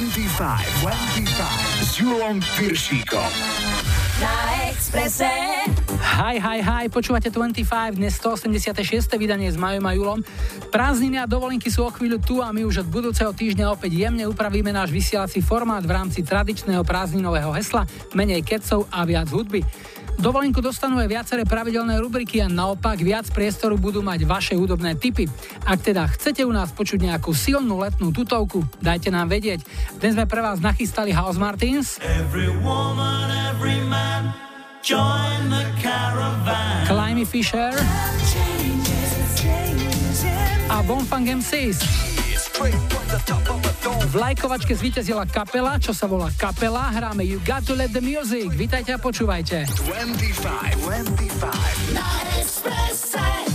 25, 25 s Julom Piršíkom. Na Exprese. Hi, hi, hi, počúvate 25, dnes 186. vydanie s Majom a Julom. Prázdniny a dovolenky sú o chvíľu tu a my už od budúceho týždňa opäť jemne upravíme náš vysielací formát v rámci tradičného prázdninového hesla, menej kecov a viac hudby. Dovolenku dostanú aj viaceré pravidelné rubriky a naopak viac priestoru budú mať vaše hudobné tipy. Ak teda chcete u nás počuť nejakú silnú letnú tutovku, dajte nám vedieť. Dnes sme pre vás nachystali House Martins. Every woman, every man, join the caravan. Climby Fisher a Bonfang MCs. V lajkovačke zvíťazila kapela, čo sa volá Kapela. Hráme You Got To Let The Music. Vítajte a počúvajte. 25, 25.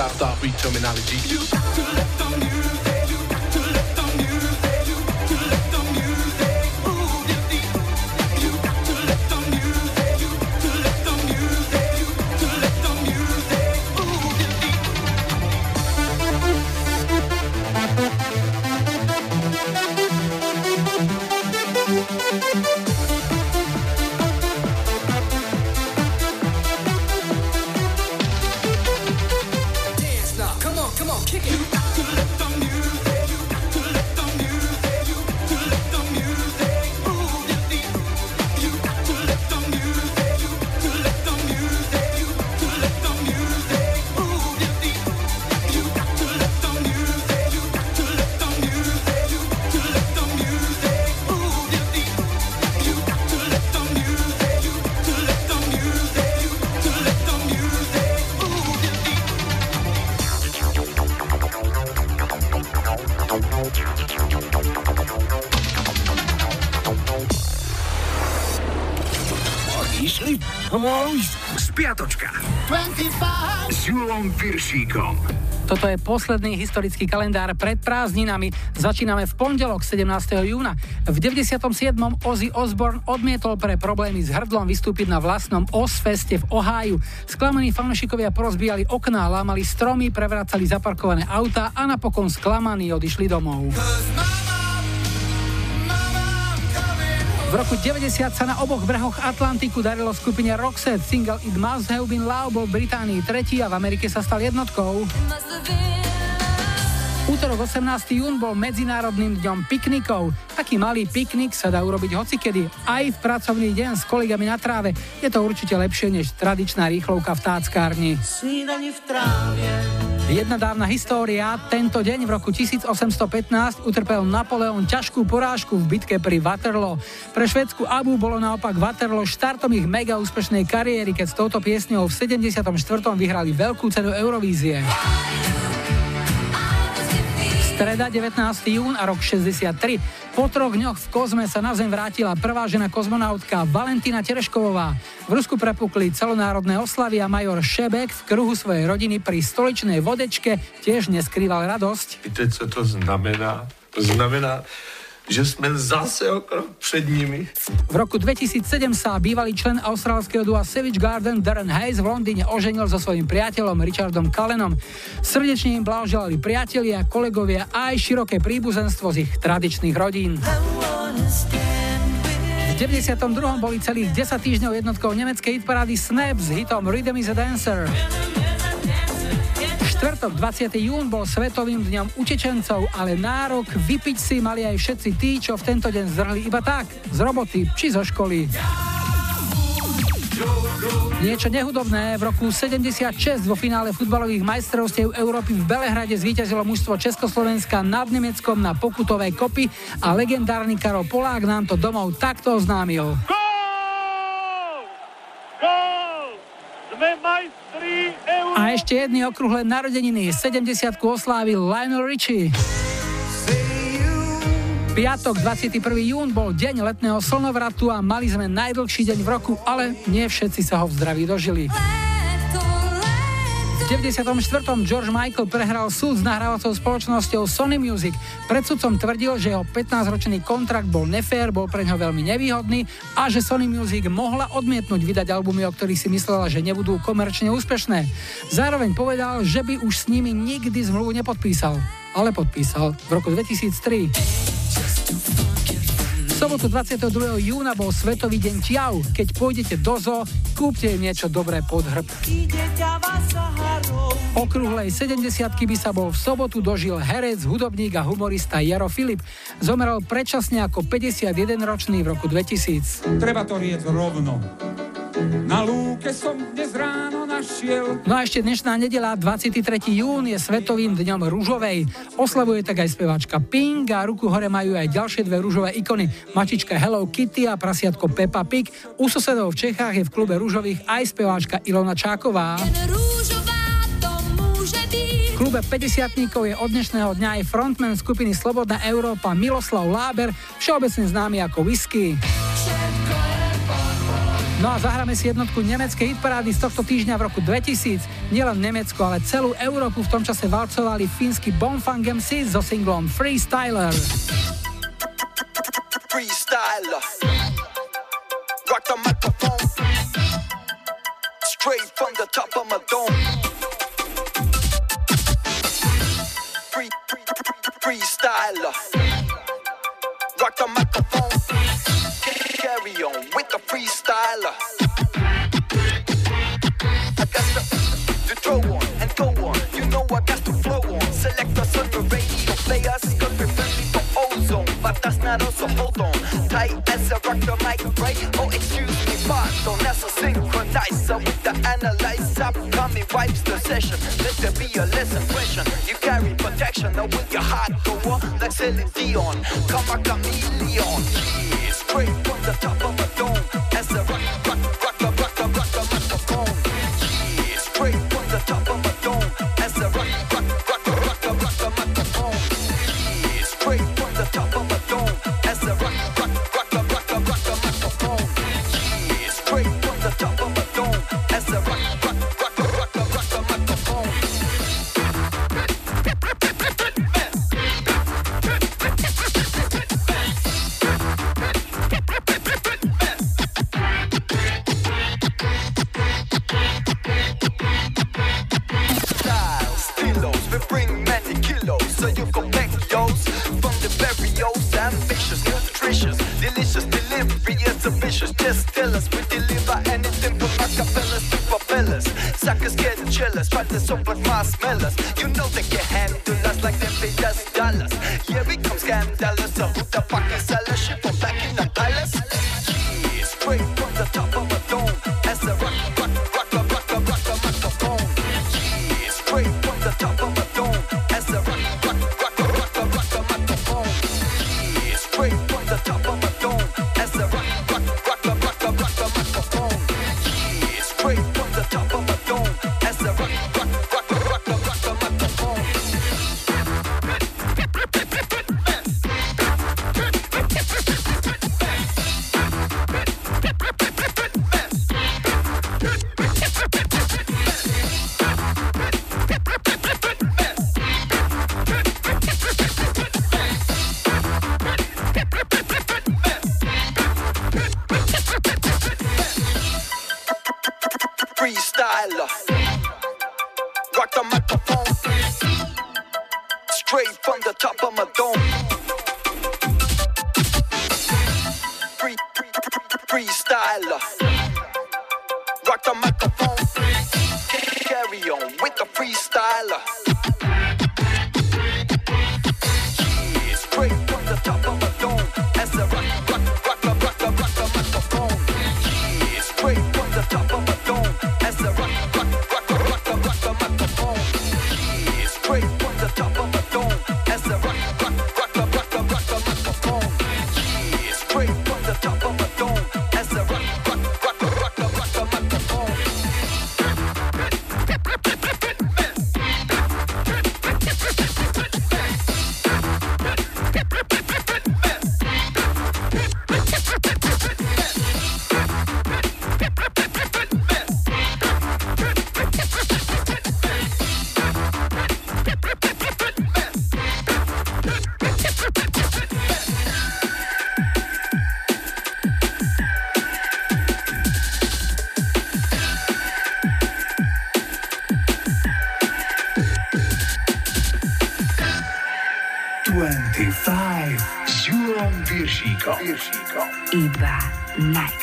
stop, stop, terminology. You got to let the music. Piršíkom. Toto je posledný historický kalendár pred prázdninami. Začíname v pondelok 17. júna. V 97. Ozzy Osbourne odmietol pre problémy s hrdlom vystúpiť na vlastnom Ozfeste v Oháju. Sklamaní fanúšikovia porozbíjali okná, lámali stromy, prevracali zaparkované autá a napokon sklamaní odišli domov. V roku 90 sa na oboch brehoch Atlantiku darilo skupine Roxette. Single It Must Have Been Love bol v Británii tretí a v Amerike sa stal jednotkou. Útorok 18. jún bol medzinárodným dňom piknikov. Taký malý piknik sa dá urobiť hocikedy, aj v pracovný deň s kolegami na tráve. Je to určite lepšie než tradičná rýchlovka v táckárni. v trávie. Jedna dávna história. Tento deň v roku 1815 utrpel Napoleon ťažkú porážku v bitke pri Waterloo. Pre švedsku Abu bolo naopak Waterloo štartom ich mega úspešnej kariéry, keď s touto piesňou v 74. vyhrali veľkú cenu Eurovízie. Streda 19. jún a rok 63. Po troch dňoch v kozme sa na Zem vrátila prvá žena kozmonautka Valentína Tereškovová. V Rusku prepukli celonárodné oslavy a major Šebek v kruhu svojej rodiny pri stoličnej vodečke tiež neskrýval radosť. Víte, co to znamená? To znamená, že sme zase o krok před nimi. V roku 2007 sa bývalý člen austrálskeho dua Savage Garden Darren Hayes v Londýne oženil so svojím priateľom Richardom Cullenom. Srdečne im blahoželali priatelia, kolegovia a aj široké príbuzenstvo z ich tradičných rodín. V 92. boli celých 10 týždňov jednotkou nemeckej hitparády Snap s hitom Rhythm is a Dancer štvrtok 20. jún bol svetovým dňom utečencov, ale nárok vypiť si mali aj všetci tí, čo v tento deň zrhli iba tak, z roboty či zo školy. Niečo nehudobné. V roku 76 vo finále futbalových majstrovstiev Európy v Belehrade zvíťazilo mužstvo Československa nad Nemeckom na pokutovej kopy a legendárny Karol Polák nám to domov takto oznámil. Gól! Ešte jedny okrúhle narodeniny. 70 oslávil Lionel Richie. Piatok 21. jún bol deň letného slnovratu a mali sme najdlhší deň v roku, ale nie všetci sa ho v zdraví dožili. 94. George Michael prehral súd s nahrávacou spoločnosťou Sony Music. Pred sudcom tvrdil, že jeho 15-ročný kontrakt bol nefér, bol pre ňo veľmi nevýhodný a že Sony Music mohla odmietnúť vydať albumy, o ktorých si myslela, že nebudú komerčne úspešné. Zároveň povedal, že by už s nimi nikdy zmluvu nepodpísal. Ale podpísal v roku 2003 sobotu 22. júna bol Svetový deň ťav. Keď pôjdete do zo, kúpte im niečo dobré pod hrb. Okrúhlej 70 by sa bol v sobotu dožil herec, hudobník a humorista Jaro Filip. Zomrel predčasne ako 51-ročný v roku 2000. Treba to riec rovno. Na lúke som dnes ráno našiel. No a ešte dnešná nedela, 23. jún, je Svetovým dňom rúžovej. Oslavuje tak aj speváčka Pink a ruku hore majú aj ďalšie dve rúžové ikony. Mačička Hello Kitty a prasiatko Peppa Pig. U susedov v Čechách je v klube rúžových aj speváčka Ilona Čáková. V klube 50 je od dnešného dňa aj frontman skupiny Slobodná Európa Miloslav Láber, všeobecne známy ako Whisky. No a zahráme si jednotku nemeckej hitparády z tohto týždňa v roku 2000. Nielen Nemecko, ale celú Európu v tom čase valcovali fínsky Bonfang MC so singlom Freestyler. Freestyler. Rock the microphone. Straight from the top of my dome. Free, free, free, freestyler. Rock the microphone. Carry on with the freestyler. I got to, to throw on and go on. You know I got to flow on. Select us on the radio players, cause we're friendly for ozone. But that's not us, so hold on. Tight as a rock the mic, right? Oh, excuse a synchronizer with the analyzer. Coming wipes the session. Let there be a lesson impression. You carry protection, now with your heart go on like Celine Dion. Come a chameleon. Yeah, straight from the top of a dome. As a rock, Iba Night.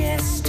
kiss.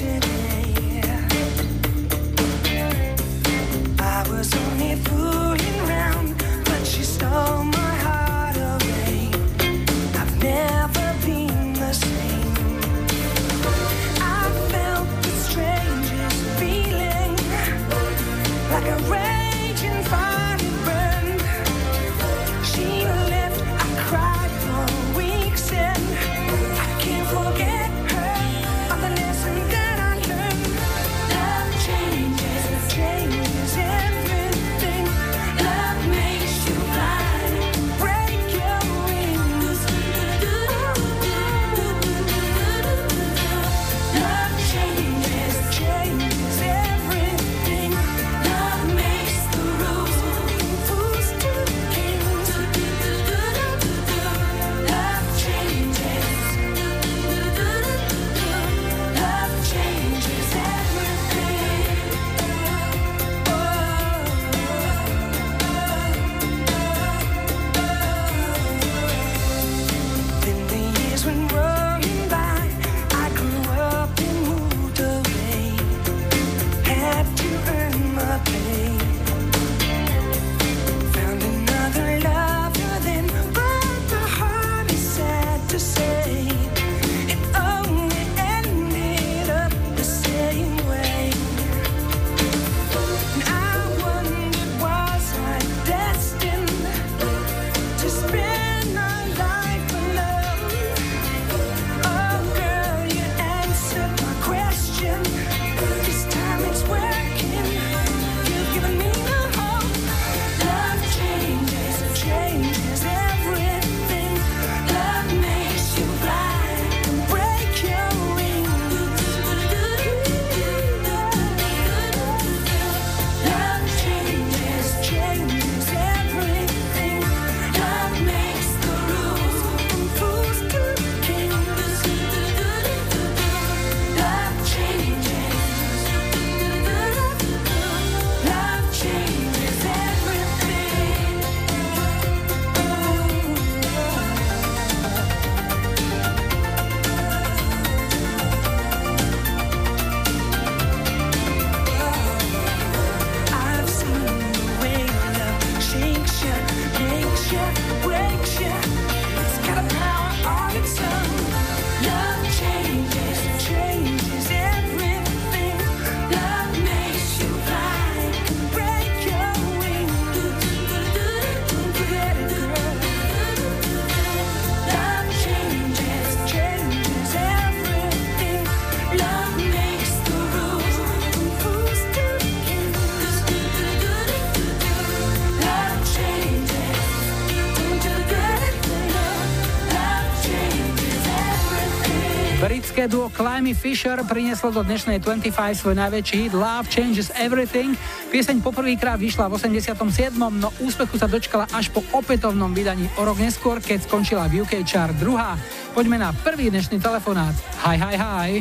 Climby Fisher prinieslo do dnešnej 25 svoj najväčší hit Love Changes Everything. Pieseň poprvýkrát vyšla v 87. no úspechu sa dočkala až po opätovnom vydaní o rok neskôr, keď skončila v UK chart druhá. Poďme na prvý dnešný telefonát. Hi, hi, hi.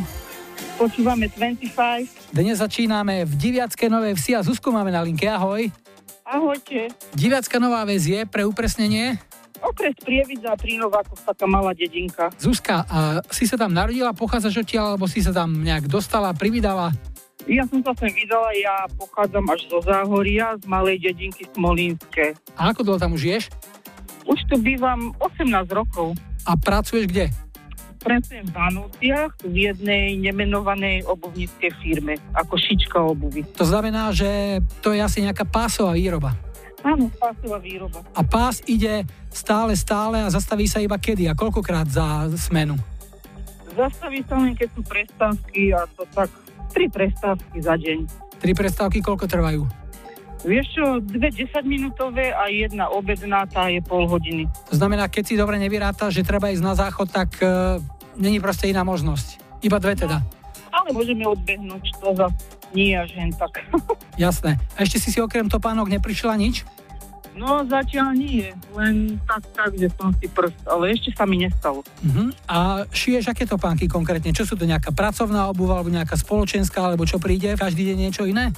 Počúvame 25. Dnes začíname v Diviacké Novej Vsi a Zuzku máme na linke. Ahoj. Ahojte. Diviacká Nová je pre upresnenie Okres Prievidza a ako taká malá dedinka. Zuzka, a si sa tam narodila, pochádzaš odtiaľ, alebo si sa tam nejak dostala, privídala? Ja som sa sem vydala, ja pochádzam až zo Záhoria, z malej dedinky Smolínske. A ako dlho tam už ješ? Už tu bývam 18 rokov. A pracuješ kde? Pracujem v Vanúciach v jednej nemenovanej obuvníckej firme, ako šička obuvy. To znamená, že to je asi nejaká pásová výroba. Áno, pásová výroba. A pás ide stále, stále a zastaví sa iba kedy a koľkokrát za smenu? Zastaví sa len, keď sú prestávky a to tak tri prestávky za deň. Tri prestávky koľko trvajú? Vieš čo, dve 10 minútové a jedna obedná, tá je pol hodiny. To znamená, keď si dobre nevyráta, že treba ísť na záchod, tak uh, není proste iná možnosť. Iba dve teda. No, ale môžeme odbehnúť, to za nie až len tak. Jasné. A ešte si si okrem topánok neprišla nič? No zatiaľ nie, len tak, tak, že som si prst, ale ešte sa mi nestalo. Uh-huh. A šiješ aké topánky konkrétne? Čo sú to nejaká pracovná obuva, alebo nejaká spoločenská, alebo čo príde? Každý deň niečo iné?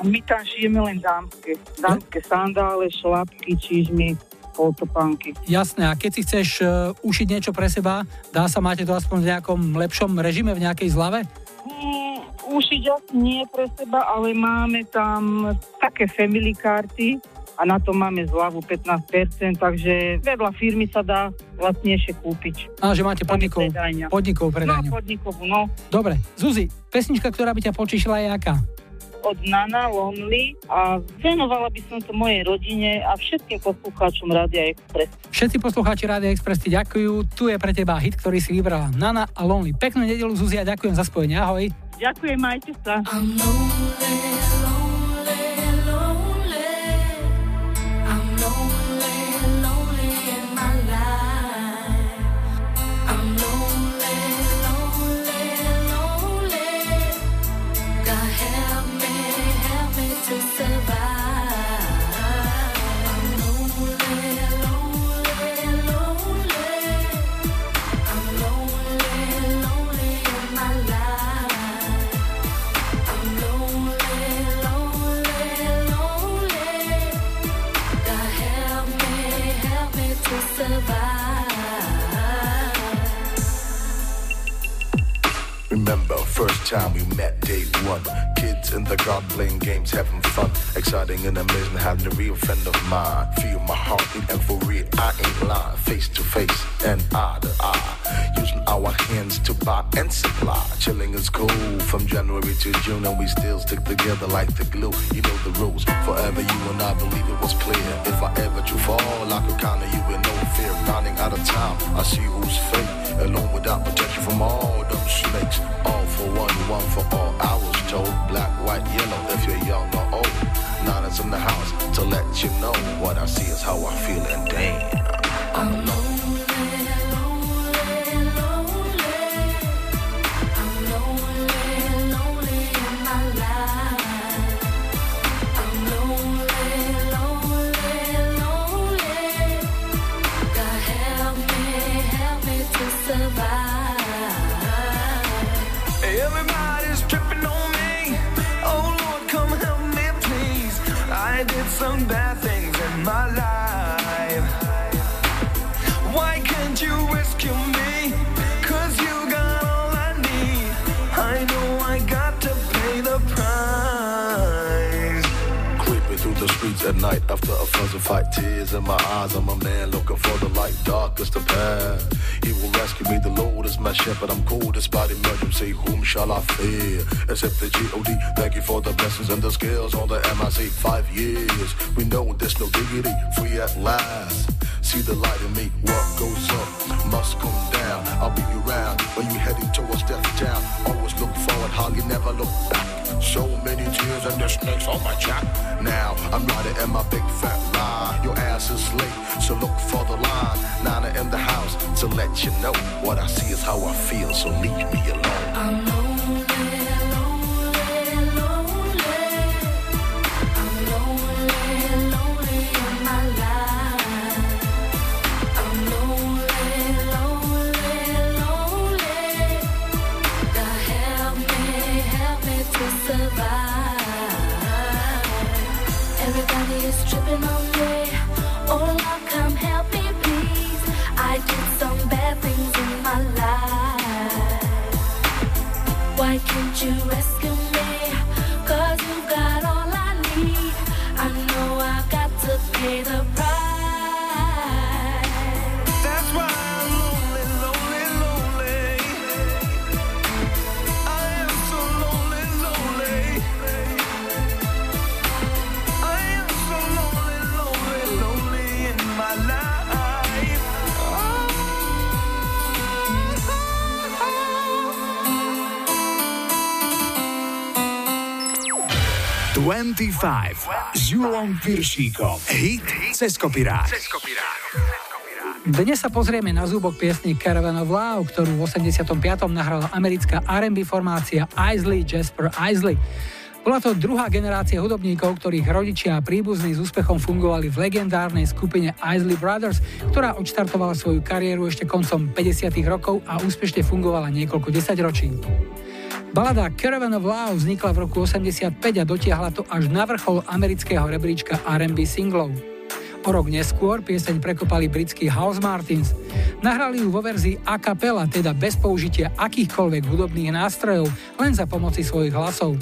My tam šijeme len dámske. Dámske sandále, šlapky, čižmy, poltopánky. Jasné, a keď si chceš uh, ušiť niečo pre seba, dá sa, máte to aspoň v nejakom lepšom režime, v nejakej zlave? Mm, ušiť asi nie pre seba, ale máme tam také family karty, a na to máme zľavu 15%, takže vedľa firmy sa dá vlastnejšie kúpiť. A že máte podnikov, podnikov predajňu. No, podnikovú, no. Dobre, Zuzi, pesnička, ktorá by ťa počíšila je aká? od Nana Lonely a venovala by som to mojej rodine a všetkým poslucháčom Rádia Express. Všetci poslucháči Rádia Express ti ďakujú. Tu je pre teba hit, ktorý si vybrala. Nana a Lonely. Peknú nedelu, Zuzi, a ďakujem za spojenie. Ahoj. Ďakujem, majte sa. First time we met, day one. Kids in the garden playing games, having fun. Exciting and amazing, having a real friend of mine. Feel my and for real, I ain't lying. Face to face and eye to eye. Using our hands to buy and supply. Chilling is cool from January to June, and we still stick together like the glue. You know the rules. Forever, you and I believe it was clear. If I ever do fall, I could count on you with no fear. Running out of time, I see who's fake. Alone without protection from all them snakes. All for one, one for all. I was told black, white, yellow if you're young or old. Nana's in the house to let you know what I see is how I feel and damn. I'm alone. Streets at night after a fuzzy fight. Tears in my eyes, I'm a man looking for the light, darkest the path. He will rescue me, the Lord is my shepherd. I'm cold despite Say, Whom shall I fear? Except the G.O.D. Thank you for the blessings and the skills on the MIC. Five years, we know there's no dignity. Free at last. See the light in me. What goes up must come down. I'll be around when you're heading towards death town. Always look forward, hardly never look back. So many tears and the snakes on my jack. Now I'm riding in my big fat lie. Your ass is late, so look for the line. Nana in the house to let you know what I see is how I feel. So leave me alone. Oh Lord, come help me, please. I did some bad things in my life. Why can't you rescue 25 s Julom Piršíkom. Hit cez kopirát. Dnes sa pozrieme na zúbok piesny Caravan of Love, ktorú v 85. nahrala americká R&B formácia Isley Jasper Isley. Bola to druhá generácia hudobníkov, ktorých rodičia a príbuzní s úspechom fungovali v legendárnej skupine Isley Brothers, ktorá odštartovala svoju kariéru ešte koncom 50. rokov a úspešne fungovala niekoľko desaťročí. Balada Caravan of Love vznikla v roku 85 a dotiahla to až na vrchol amerického rebríčka R&B singlov. O rok neskôr pieseň prekopali britskí House Martins. Nahrali ju vo verzii a capella, teda bez použitia akýchkoľvek hudobných nástrojov, len za pomoci svojich hlasov.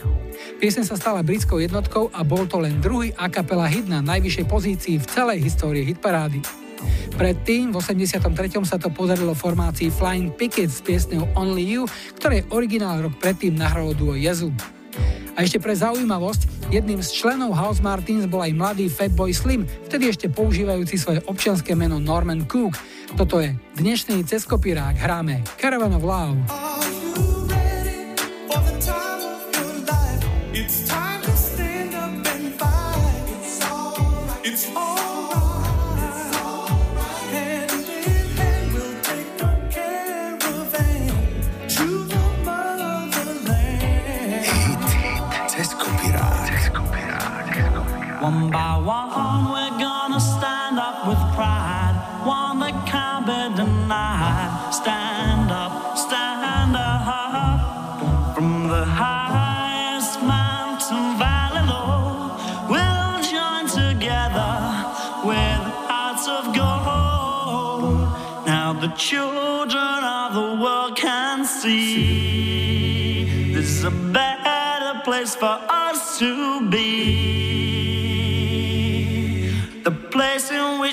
Pieseň sa stala britskou jednotkou a bol to len druhý a capella hit na najvyššej pozícii v celej histórii hitparády. Predtým, v 83. sa to podarilo formácii Flying Pickets s piesňou Only You, ktorej originál rok predtým nahralo duo Jezu. A ešte pre zaujímavosť, jedným z členov House Martins bol aj mladý Fatboy Slim, vtedy ešte používajúci svoje občianské meno Norman Cook. Toto je dnešný ceskopirák, hráme Caravan of Love. One by one, we're gonna stand up with pride. One that can't be denied. Stand up, stand up. From the highest mountain valley low, we'll join together with hearts of gold. Now the children of the world can see this is a better place for us to be.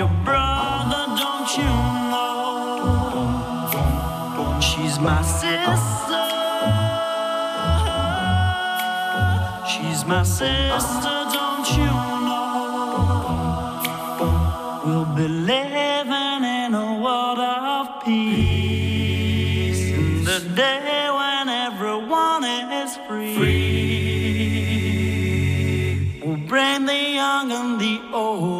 Your brother, don't you know? She's my sister. She's my sister, don't you know? We'll be living in a world of peace. In the day when everyone is free. We'll bring the young and the old.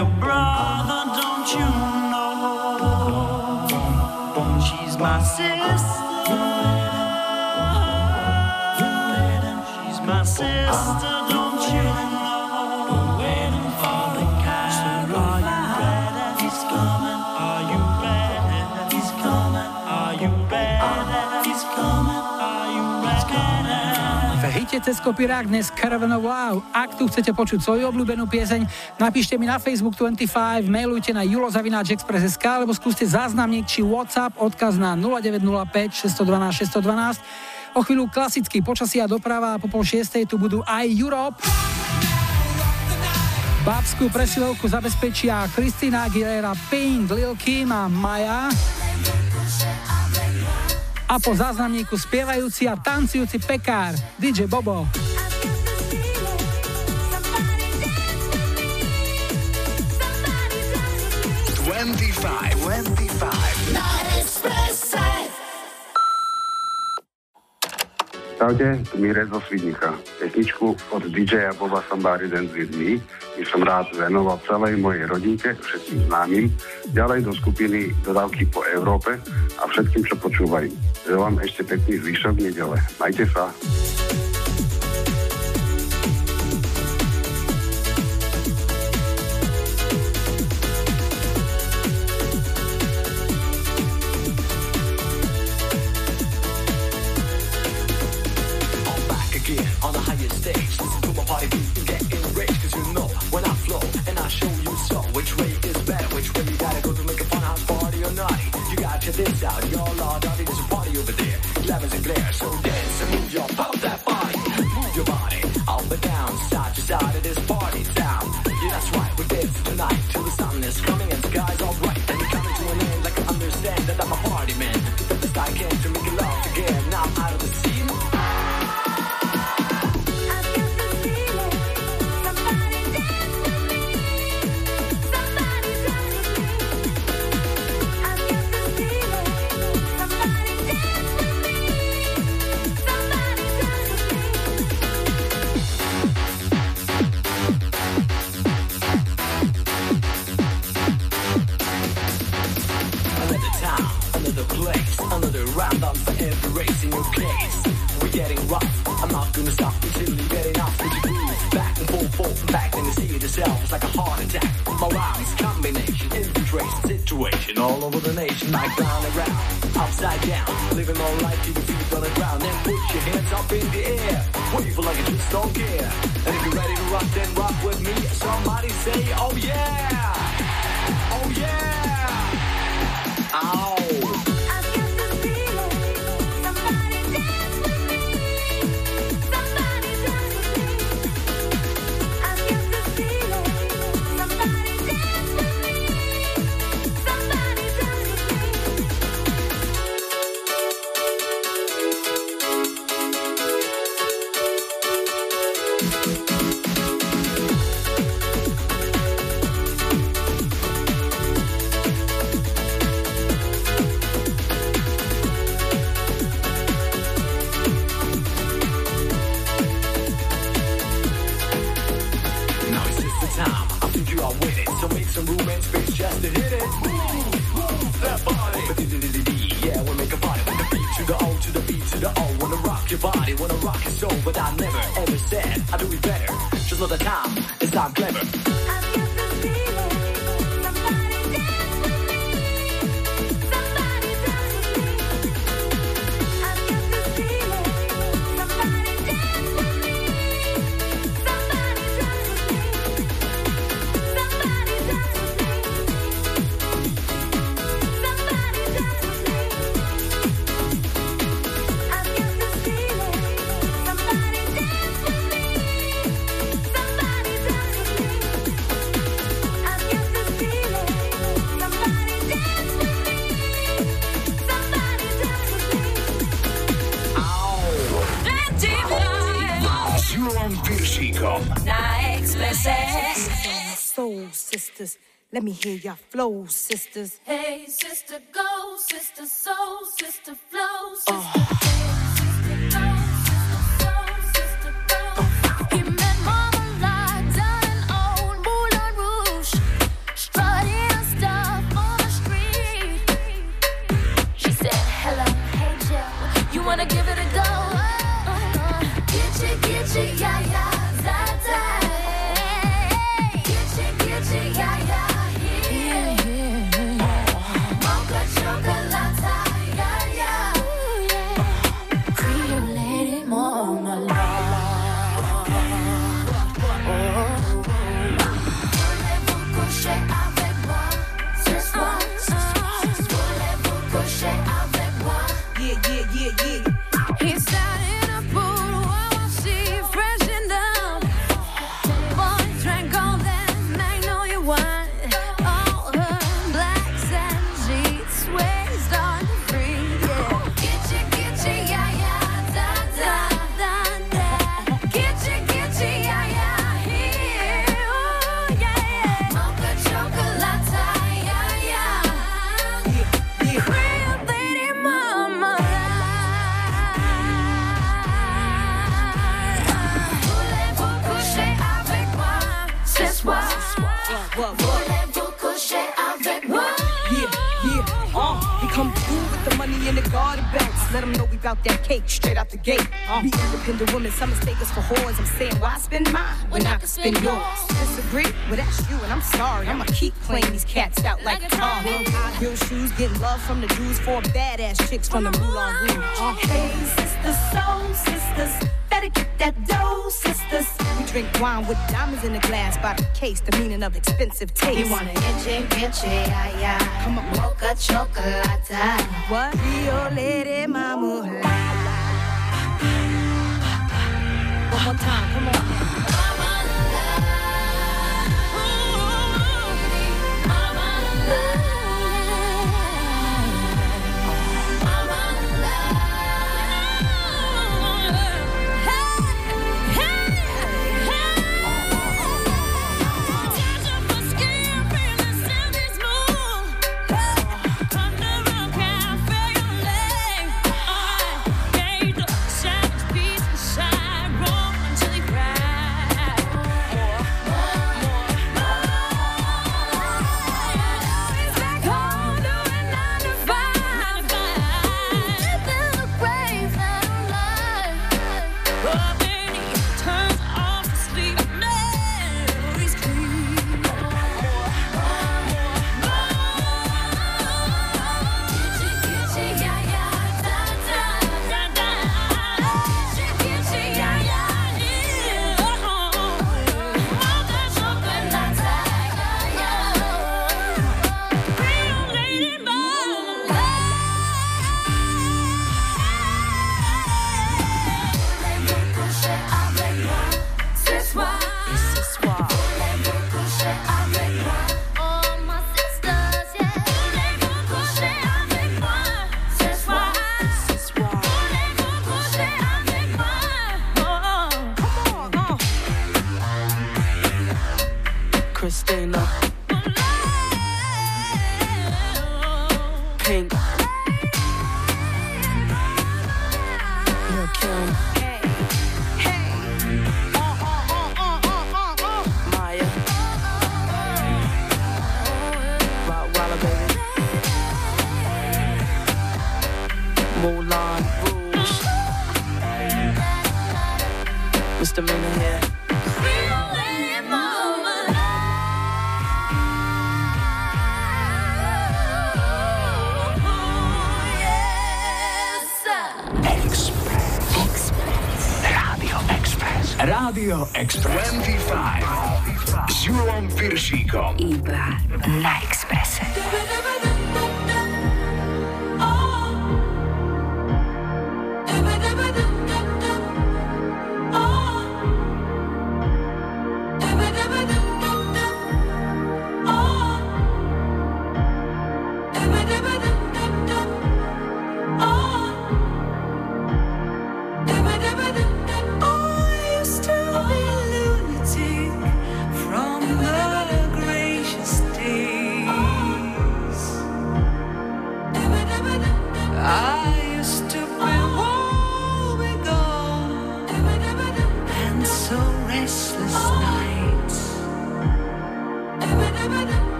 your brother, don't you know? She's my sister. She's my sister. Počúvajte cez kopirák dnes Caravan of Wow. Ak tu chcete počuť svoju obľúbenú pieseň, napíšte mi na Facebook 25, mailujte na julozavináčexpress.sk alebo skúste záznamník či WhatsApp odkaz na 0905 612 612. O chvíľu klasický počasia doprava a po pol šiestej tu budú aj Europe. Bábskú presilovku zabezpečia Kristina Aguilera, Pink, Lil Kim a Maja a po záznamníku spievajúci a tancujúci pekár DJ Bobo. Predstavte Mire zo Svidníka, pesničku od DJ-a Boba Sambári Den z Vidmi, by som rád venoval celej mojej rodinke, všetkým známym, ďalej do skupiny Dodávky po Európe a všetkým, čo počúvajú. Želám ešte pekný zvyšok nedele. Majte sa. Let me hear your flow, sisters. From the Jews, four badass chicks from the Moulin Rouge. Hey, sisters, soul sisters, better get that dough, sisters. We drink wine with diamonds in the glass by the case, the meaning of expensive taste. You want an inche, inche, ay, ay. Come on. Mocha chocolate. What? Rio Lady Mama. One more time, come on.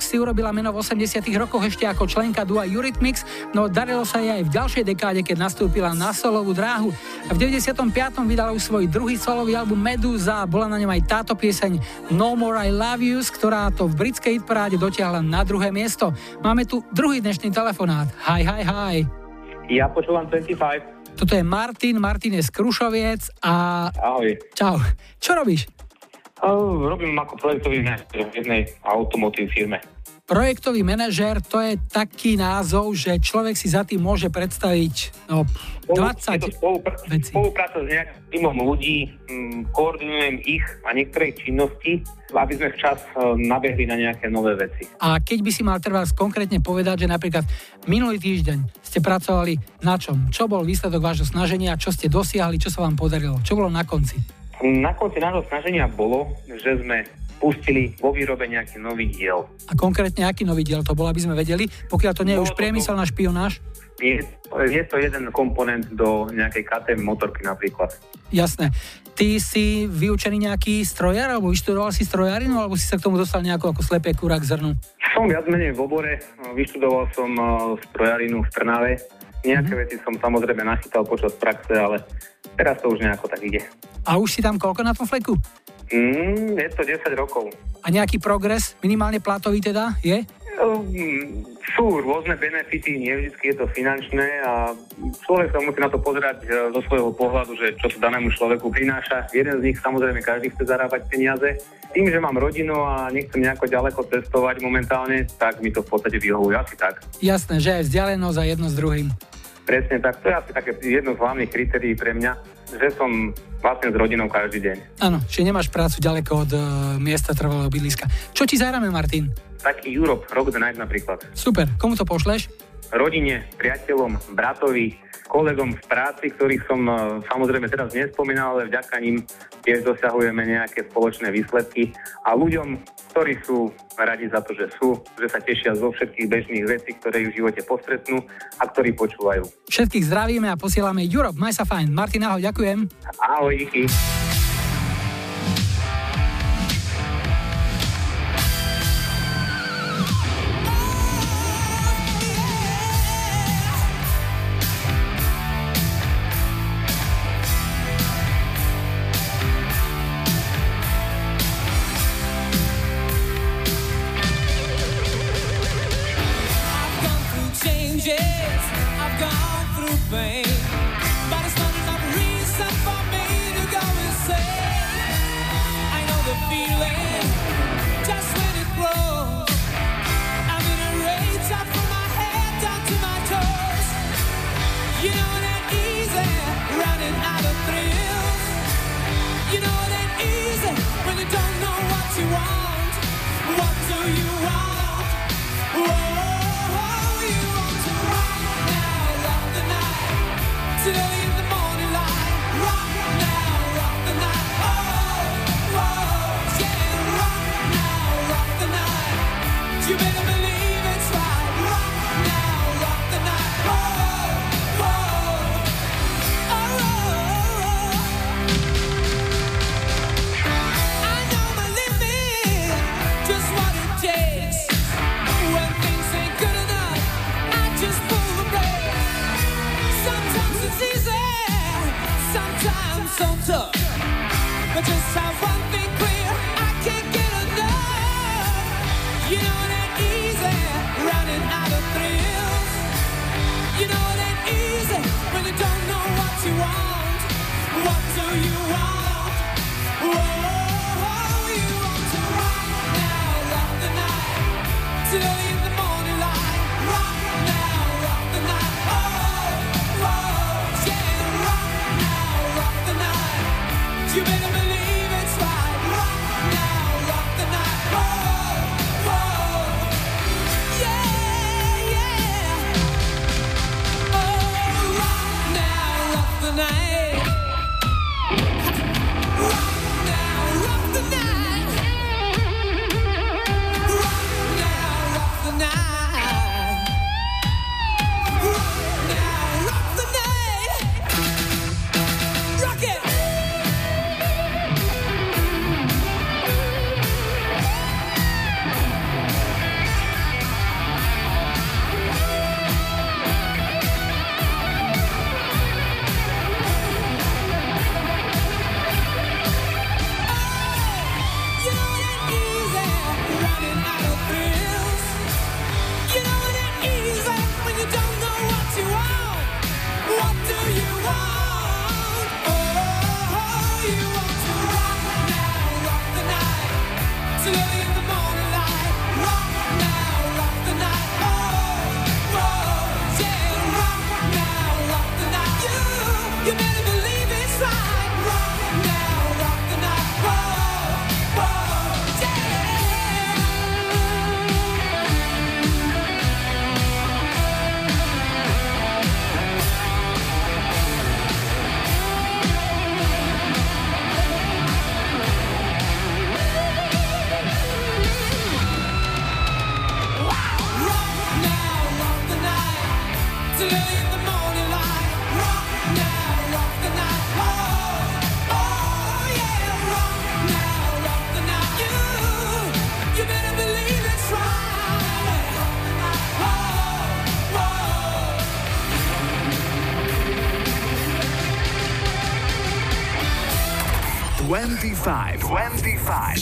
Lennox si urobila meno v 80 rokoch ešte ako členka dua Eurythmics, no darilo sa jej aj v ďalšej dekáde, keď nastúpila na solovú dráhu. V 95. vydala už svoj druhý solový album Medusa a bola na ňom aj táto pieseň No More I Love You, ktorá to v britskej hitparáde dotiahla na druhé miesto. Máme tu druhý dnešný telefonát. Hi, hi, hi. Ja počúvam 25. Toto je Martin, Martin je z Krušoviec a... Ahoj. Čau. Čo robíš? Robím ako projektový manažer v jednej automotív firme. Projektový manažér, to je taký názov, že človek si za tým môže predstaviť no, 20 Je to spolupr- spolupráca s nejakým týmom ľudí, m, koordinujem ich a niektoré činnosti, aby sme včas e, nabehli na nejaké nové veci. A keď by si mal treba konkrétne povedať, že napríklad minulý týždeň ste pracovali na čom? Čo bol výsledok vášho snaženia? Čo ste dosiahli? Čo sa vám podarilo? Čo bolo na konci? Na konci nášho snaženia bolo, že sme pustili vo výrobe nejaký nový diel. A konkrétne aký nový diel to bol, aby sme vedeli? Pokiaľ to nie je už priemysel na špionáž? Je, je to jeden komponent do nejakej KTM motorky napríklad. Jasné. Ty si vyučený nejaký strojar, alebo vyštudoval si strojarinu, alebo si sa k tomu dostal nejako ako slepé kurák zrnu? Som viac menej v obore, vyštudoval som eh, strojarinu v Trnave. Nejaké veci som samozrejme nachytal počas praxe, ale teraz to už nejako tak ide. A už si tam koľko na tom fleku? Mm, je to 10 rokov. A nejaký progres, minimálne platový teda, je? Mm, sú rôzne benefity, nie vždy je to finančné a človek sa musí na to pozerať e, zo svojho pohľadu, že čo to danému človeku prináša. Jeden z nich samozrejme každý chce zarábať peniaze. Tým, že mám rodinu a nechcem nejako ďaleko cestovať momentálne, tak mi to v podstate vyhovuje asi tak. Jasné, že aj vzdialenosť a jedno s druhým. Presne tak, to je asi také jedno z hlavných kritérií pre mňa, že som vlastne s rodinou každý deň. Áno, že nemáš prácu ďaleko od uh, miesta trvalého bydliska. Čo ti zahráme, Martin? Taký Europe, Rock the Night napríklad. Super, komu to pošleš? rodine, priateľom, bratovi, kolegom v práci, ktorých som e, samozrejme teraz nespomínal, ale vďaka ním tiež dosahujeme nejaké spoločné výsledky a ľuďom, ktorí sú radi za to, že sú, že sa tešia zo všetkých bežných vecí, ktoré ich v živote postretnú a ktorí počúvajú. Všetkých zdravíme a posielame Europe, maj sa fajn. Martin, ahoj, ďakujem. Ahoj, díky.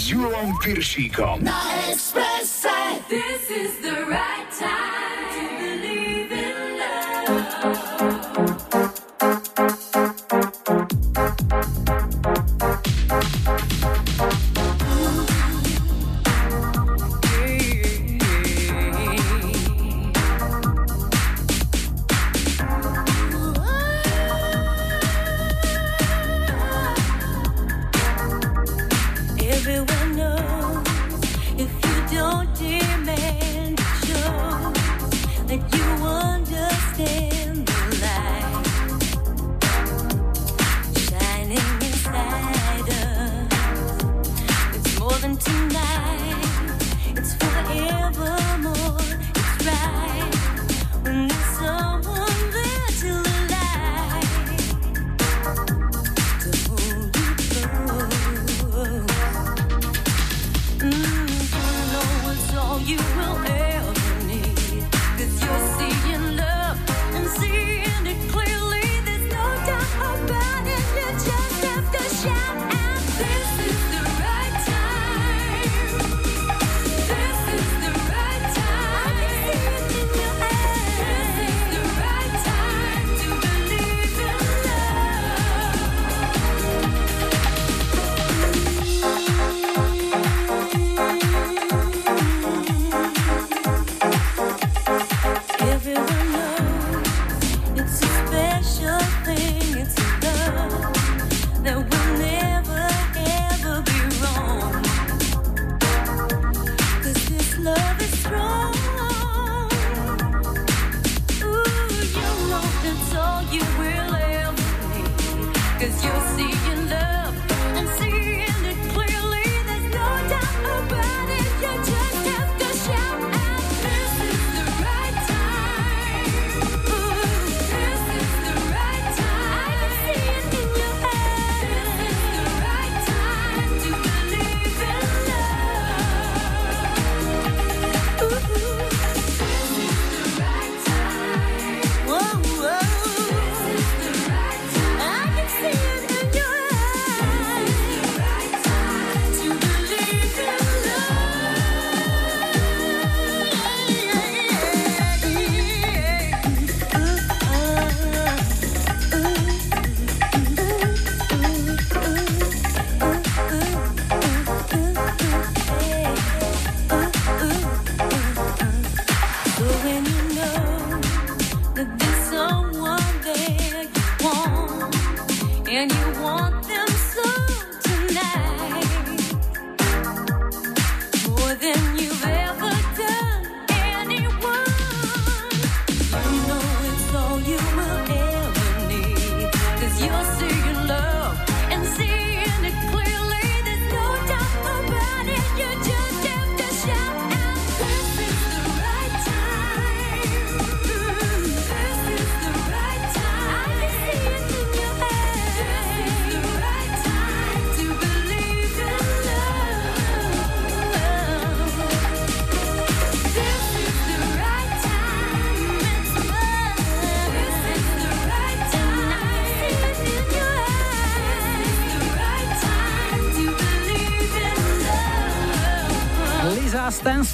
s Julom Piršíkom. Na Expresse. This is the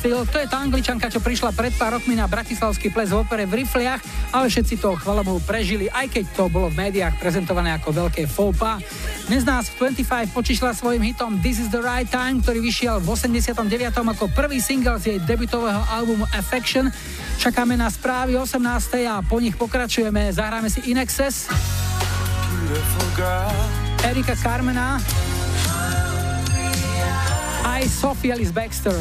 Cecil, to je tá angličanka, čo prišla pred pár rokmi na Bratislavský ples v opere v rifliach, ale všetci to chvalobohu prežili, aj keď to bolo v médiách prezentované ako veľké faux pas. Dnes nás v 25 počišla svojim hitom This is the right time, ktorý vyšiel v 89. ako prvý single z jej debutového albumu Affection. Čakáme na správy 18. a po nich pokračujeme, zahráme si In Excess. Erika Carmena aj Sophie Ellis Baxter.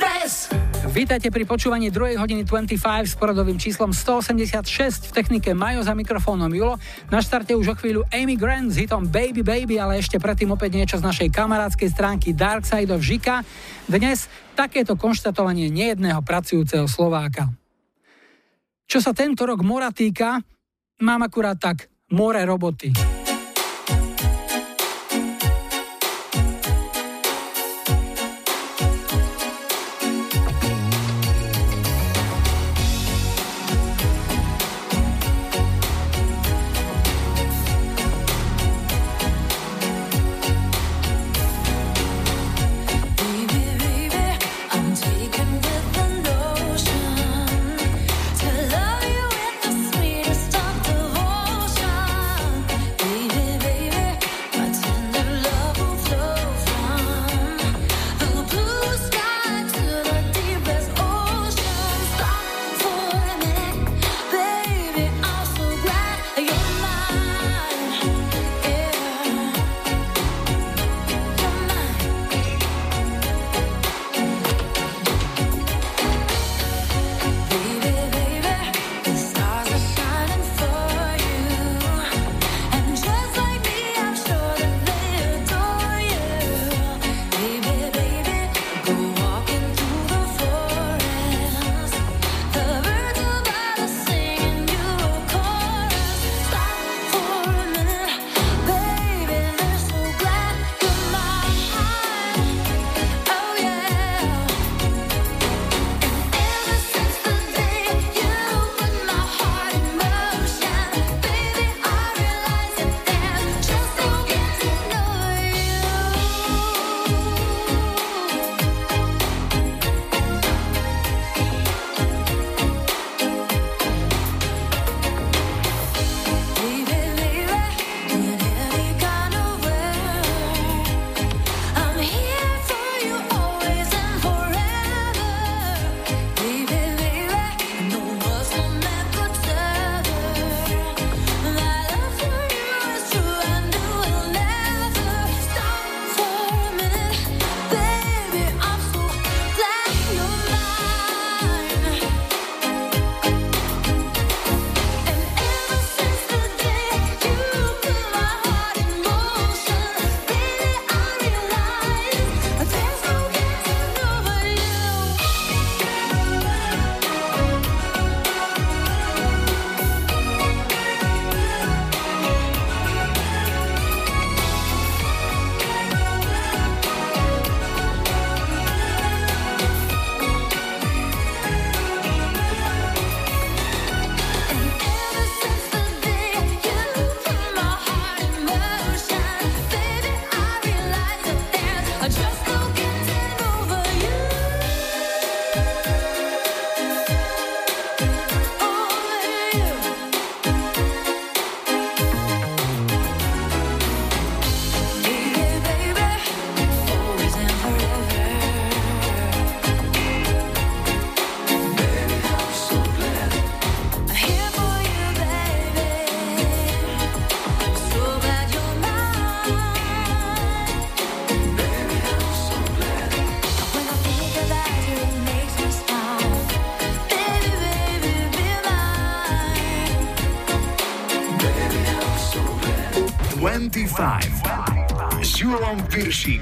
Express. Vítajte pri počúvaní 2. hodiny 25 s poradovým číslom 186 v technike Majo za mikrofónom Julo. Na štarte už o chvíľu Amy Grant s hitom Baby Baby, ale ešte predtým opäť niečo z našej kamarádskej stránky Dark Side of Žika. Dnes takéto konštatovanie nejedného pracujúceho Slováka. Čo sa tento rok mora týka, mám akurát tak more roboty.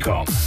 Piršíkom.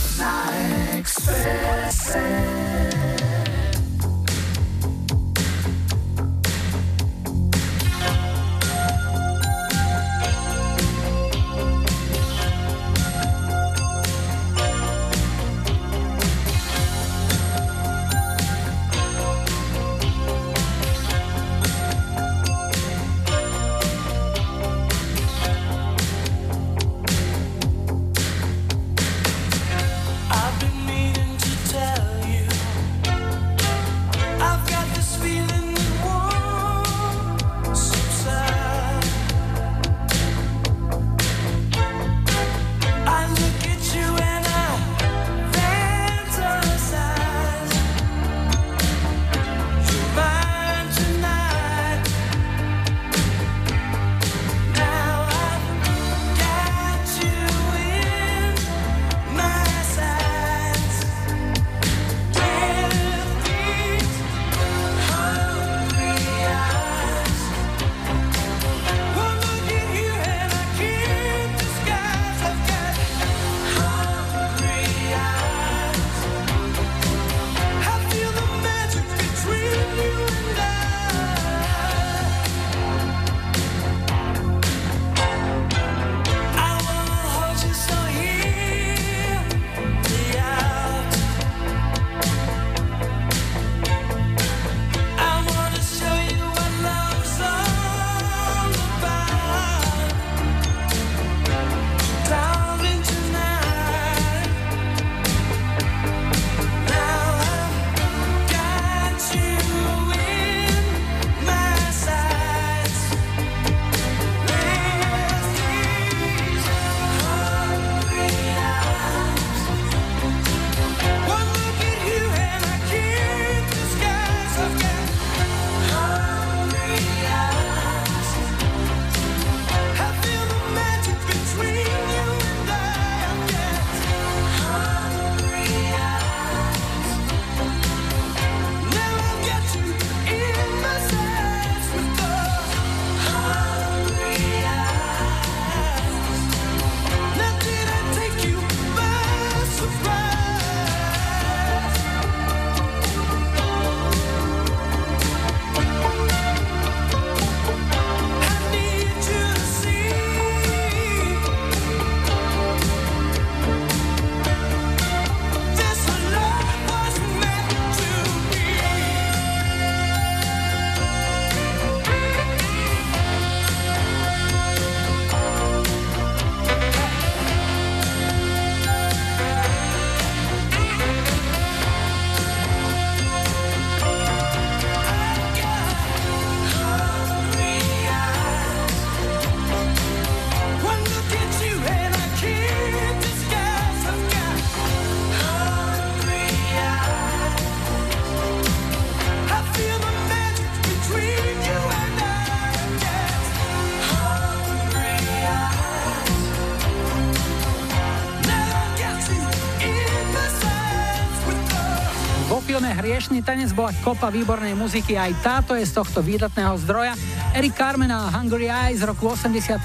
Hriešný tanec bola kopa výbornej muziky, aj táto je z tohto výdatného zdroja. Eric Carmen a Hungry Eyes z roku 87,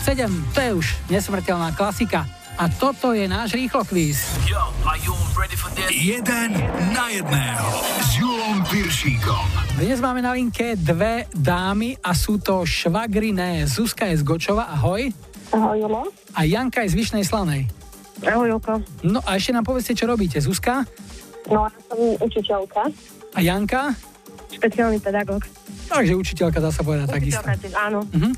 to je už nesmrteľná klasika. A toto je náš rýchlo kvíz. Jeden na jedného s Julom Piršíkom. Dnes máme na linke dve dámy a sú to švagriné. Zuzka je z Gočova, ahoj. Ahoj, Julo. A Janka je z Vyšnej Slanej. Ahoj, Julko. No a ešte nám povedzte, čo robíte. Zuzka No, ja som učiteľka, a Janka? špeciálny pedagóg. Takže učiteľka dá sa povedať takisto. Áno. Mhm.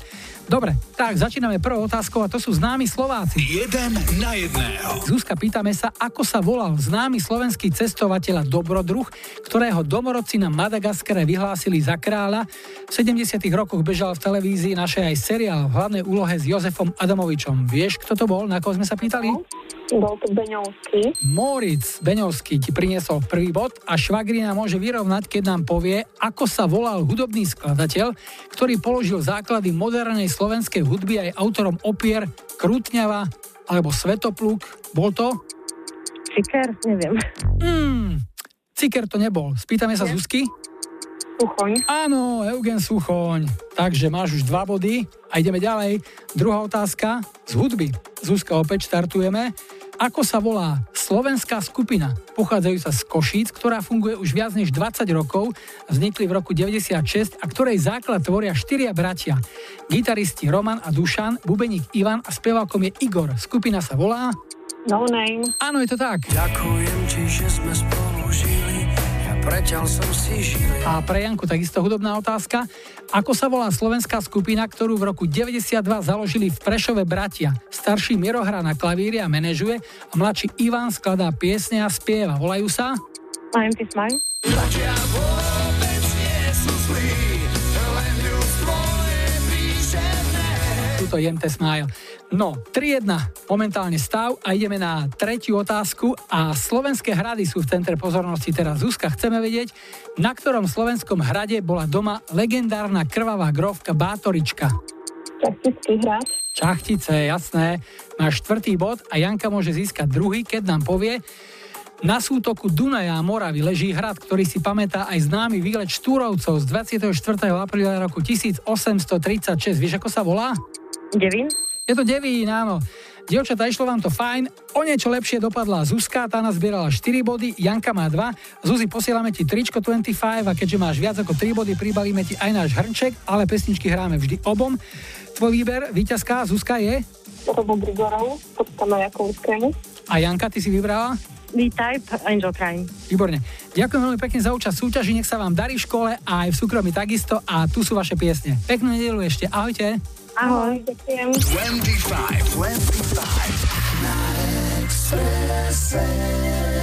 Dobre, tak začíname prvou otázkou a to sú známi Slováci. Jeden na jedného. Zuzka, pýtame sa, ako sa volal známy slovenský cestovateľ a dobrodruh, ktorého domorodci na Madagaskare vyhlásili za kráľa. V 70 rokoch bežal v televízii našej aj seriál v hlavnej úlohe s Jozefom Adamovičom. Vieš, kto to bol? Na koho sme sa pýtali? Bol to Beňovský. Moritz Beňovský ti priniesol prvý bod a Švagrina môže vyrovnať, keď nám povie, ako sa volal hudobný skladateľ, ktorý položil základy modernej slovenskej hudby aj autorom opier Krutňava alebo Svetopluk. Bol to? Ciker, neviem. Hmm, Ciker to nebol. Spýtame sa Zuzky. Suchoň. Áno, Eugen Suchoň. Takže máš už dva body a ideme ďalej. Druhá otázka z hudby. Zuzka, opäť štartujeme. Ako sa volá slovenská skupina, pochádzajúca z Košíc, ktorá funguje už viac než 20 rokov, vznikli v roku 96 a ktorej základ tvoria štyria bratia. Gitaristi Roman a Dušan, bubeník Ivan a spevákom je Igor. Skupina sa volá... No name. Áno, je to tak. Ďakujem ti, že sme spolu preťal som si žili. A pre Janku takisto hudobná otázka. Ako sa volá slovenská skupina, ktorú v roku 92 založili v Prešove bratia? Starší Miro hrá na klavíri a manažuje a mladší Ivan skladá piesne a spieva. Volajú sa? I'm T Smile. Bratia vôbec nie sú zlí, len ľudstvo je príšerné. Tuto JMT Smile. No, 3-1 momentálne stav a ideme na tretiu otázku a slovenské hrady sú v centre pozornosti teraz. Zuzka, chceme vedieť, na ktorom slovenskom hrade bola doma legendárna krvavá grovka Bátorička. Čachtický hrad. Čachtice, jasné. Máš štvrtý bod a Janka môže získať druhý, keď nám povie, na sútoku Dunaja a Moravy leží hrad, ktorý si pamätá aj známy výlet Štúrovcov z 24. apríla roku 1836. Vieš, ako sa volá? Devín. Je to Devín, áno. Dievčatá, išlo vám to fajn. O niečo lepšie dopadla Zuzka, tá nazbierala 4 body, Janka má 2. Zuzi, posielame ti tričko 25 a keďže máš viac ako 3 body, pribalíme ti aj náš hrnček, ale pesničky hráme vždy obom. Tvoj výber, víťazka, Zuzka je? Robo Grigorov, podsta Majakovskému. A Janka, ty si vybrala? V-Type, Angel Crime. Výborne. Ďakujem veľmi pekne za účasť súťaži, nech sa vám darí v škole a aj v súkromí takisto a tu sú vaše piesne. Peknú nedelu ešte, ahojte. Ahoj, ďakujem. 25, 25. Na Expresse.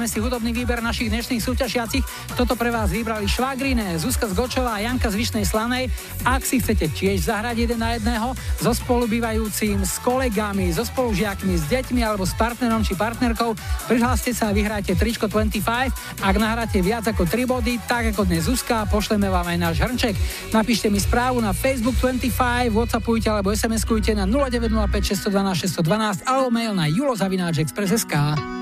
Sme si hudobný výber našich dnešných súťažiacich. Toto pre vás vybrali Švagrine, Zuzka z Gočová a Janka z Vyšnej Slanej. Ak si chcete tiež zahrať jeden na jedného, so spolubývajúcim, s kolegami, so spolužiakmi, s deťmi alebo s partnerom či partnerkou, prihláste sa a vyhrajte tričko 25. Ak nahráte viac ako 3 body, tak ako dnes Zuzka, pošleme vám aj náš hrnček. Napíšte mi správu na Facebook 25, Whatsappujte alebo SMS-kujte na 0905 612 612 alebo mail na julozavináčexpress.sk. Nicky's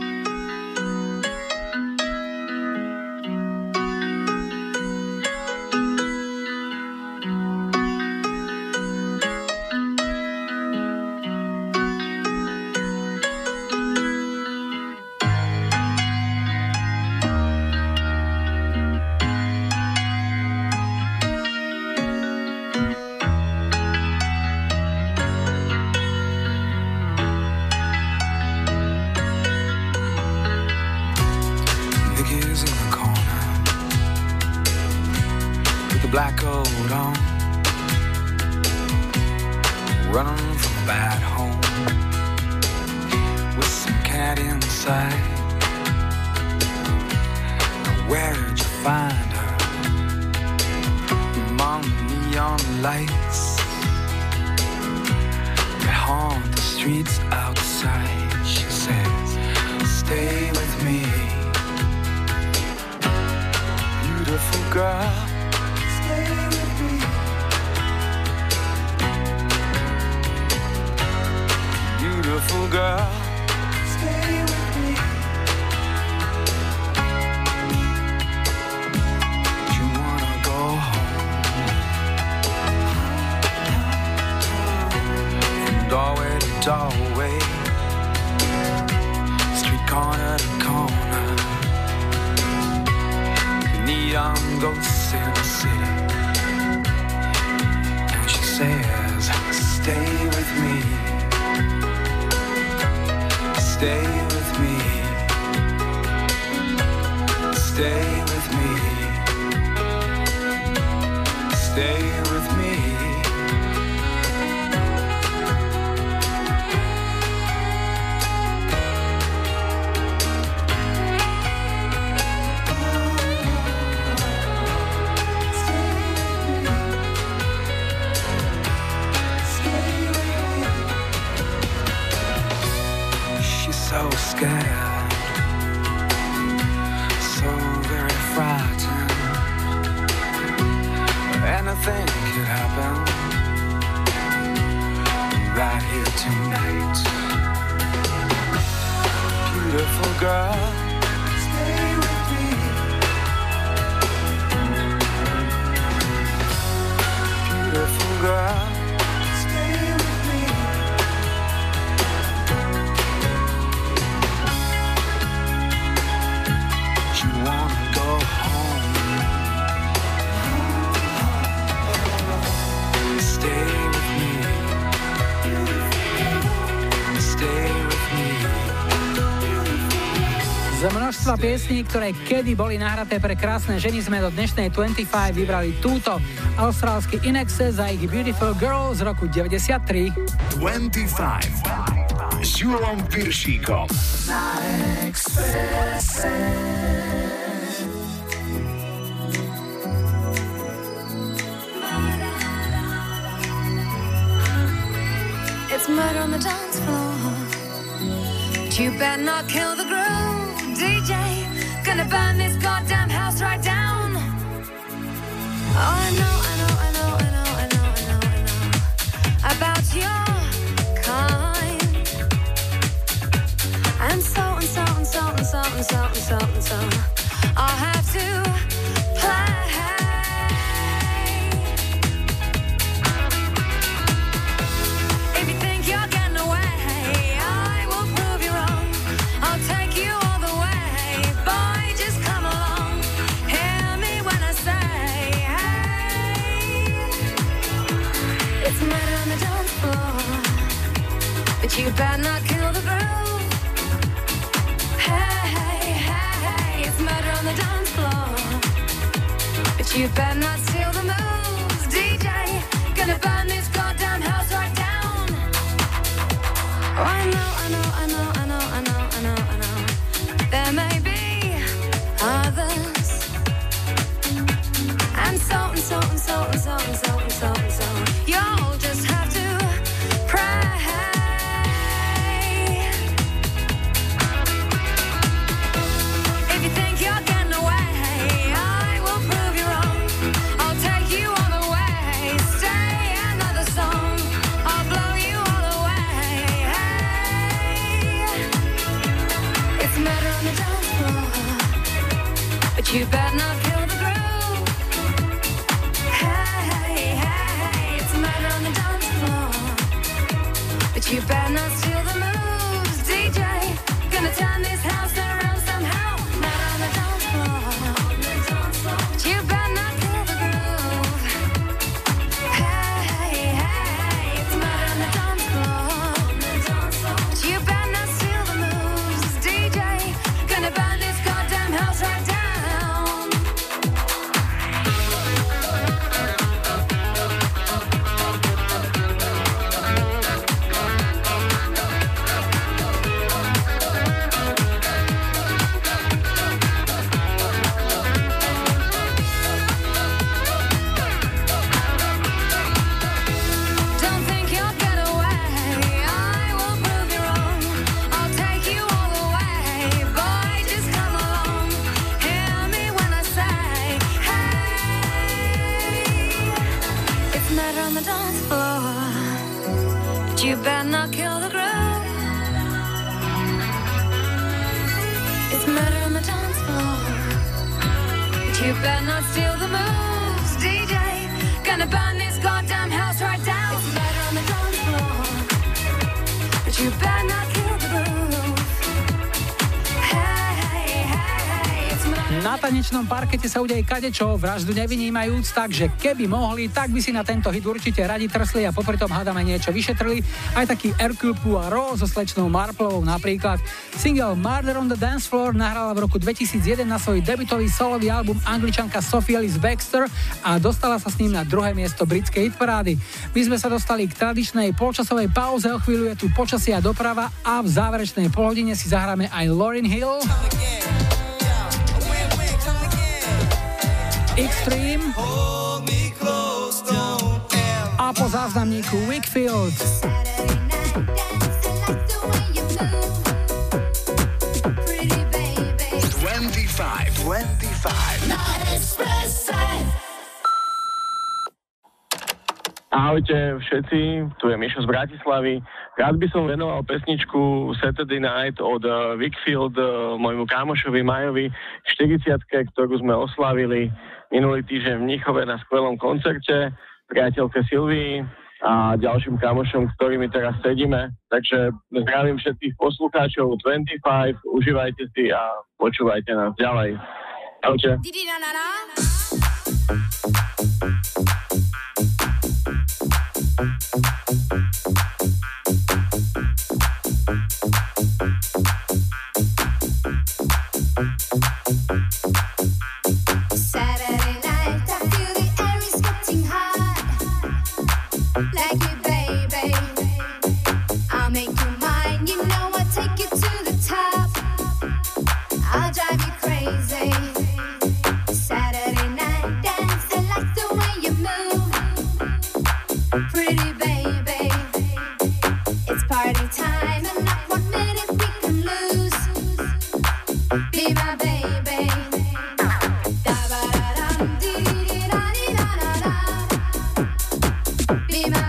piesní, ktoré kedy boli nahraté pre krásne ženy, sme do dnešnej 25 vybrali túto austrálsky Inexe za ich Beautiful Girl z roku 93. 25 s Julom Piršíkom. It's murder on the dance floor. But you better not kill the groove, Gonna burn this goddamn house right down. Oh, I know, I know, I know, I know, I know, I know, I know about your kind. And so and so and so and so and so and so and so. I'll have to you better not Tanečnom parkete sa udeje kadečo, vraždu nevynímajúc, takže keby mohli, tak by si na tento hit určite radi trsli a popri tom hádame niečo vyšetrili. Aj taký Hercule Poirot so slečnou Marplovou napríklad. Single Murder on the Dance Floor nahrala v roku 2001 na svoj debutový solový album angličanka Sophie Ellis Baxter a dostala sa s ním na druhé miesto britskej hitparády. My sme sa dostali k tradičnej polčasovej pauze, o chvíľu je tu počasie a doprava a v záverečnej polhodine si zahráme aj Lauryn Hill. Extreme a po záznamníku Wickfield. 25, 25. Ahojte všetci, tu je Mišo z Bratislavy. Rád by som venoval pesničku Saturday Night od uh, Wickfield uh, môjmu kámošovi Majovi 40 ktorú sme oslavili minulý týždeň v Mnichove na skvelom koncerte, priateľke Silvii a ďalším kamošom, ktorými teraz sedíme. Takže zdravím všetkých poslucháčov 25, užívajte si a počúvajte nás ďalej. Ahojte. Be my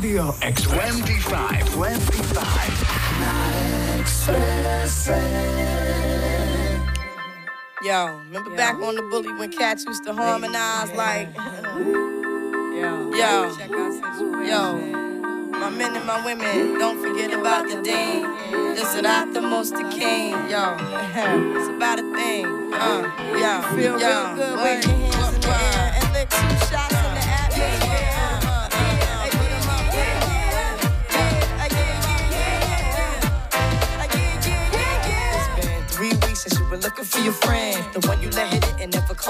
Rádio X25. 25. Yo, remember back on the bully when cats used to harmonize like. Yo, yo, yo. My men and my women, don't forget about the dean. This is not the most the king. Yo, it's about a thing. Uh, yo, feel real good. Wave your hands in the air and lick two shots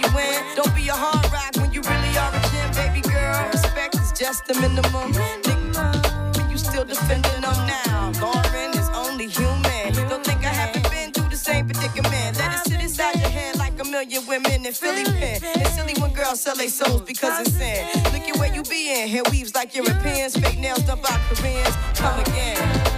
Truly. Don't be a hard rock when you really are a gem, baby girl. Respect is just the minimum. Nigga, but you still defending them now. Lauren is only human. Don't think I haven't been through the same predicament. Let it sit inside your head like a million women in Philly pen. It's silly when girls sell their souls because it's sin. Look at where you be in. Hair weaves like Europeans. Fake nails done by Koreans. Come again.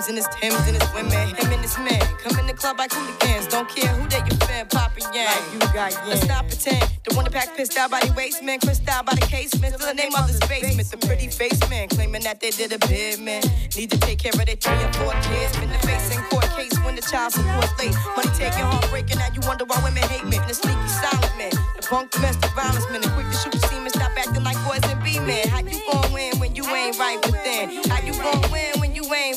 His and his Timbs and his women. Him and his man come in the club like hooligans. Don't care who they you fan, poppin' yang. Like you got yang. Let's not pretend. The one that pack pissed out by the waistman, crissed out by the casement. Still the name of this basement. The pretty face man claiming that they did a bid, man. Need to take care of their three and four kids. Been the face in court case when the child support late. Money taking, heartbreaking. Now you wonder why women hate men. The sneaky silent man. The punk domestic violence man. The quick to shoot the semen. Stop acting like boys and be men. How you gon' win when you ain't right within?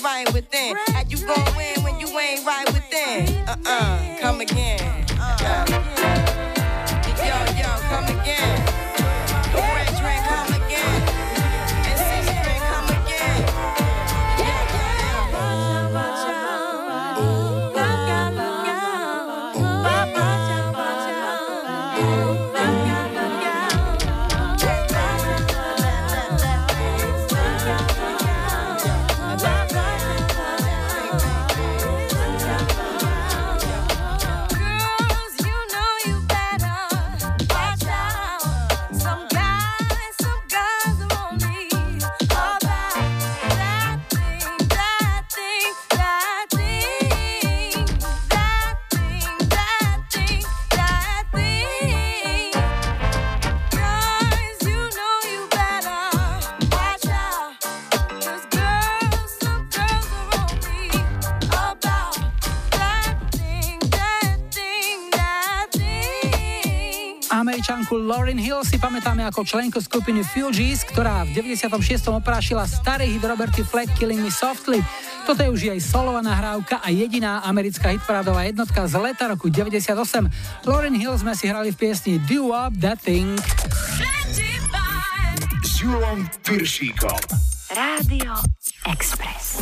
Ain't right within? How you gon' win when you ain't right within? Uh-uh, come again. Yeah. Američanku Lauryn Hill si pamätáme ako členku skupiny Fugees, ktorá v 96. oprášila starý hit Roberty Fleck Killing Me Softly. Toto je už jej solová nahrávka a jediná americká hitparádová jednotka z leta roku 98. Lauryn Hill sme si hrali v piesni Do Up That Thing. S. Rádio Express.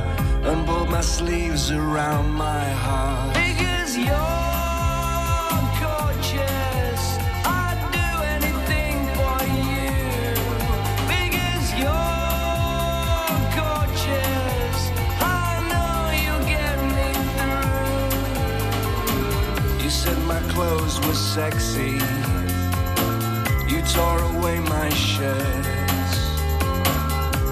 and pulled my sleeves around my heart. Because you're gorgeous, I'd do anything for you. Because you're gorgeous, I know you'll get me through. You said my clothes were sexy. You tore away my shirts.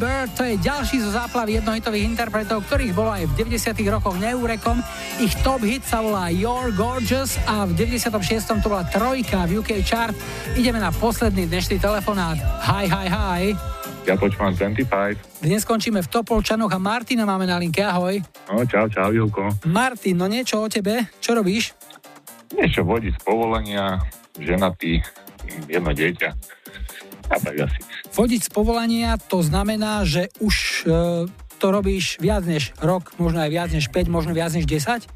Bird, to je ďalší zo záplavy jednohitových interpretov, ktorých bolo aj v 90 rokoch neúrekom. Ich top hit sa volá You're Gorgeous a v 96. to bola trojka v UK chart. Ideme na posledný dnešný telefonát. Hi, hi, hi. Ja počúvam 25. Dnes skončíme v Topolčanoch a Martina máme na linke. Ahoj. No, čau, čau, Julko. Martin, no niečo o tebe? Čo robíš? Niečo vodí z povolenia, ženatý, jedno dieťa. A tak asi. Vodiť z povolania to znamená, že už e, to robíš viac než rok, možno aj viac než 5, možno viac než 10.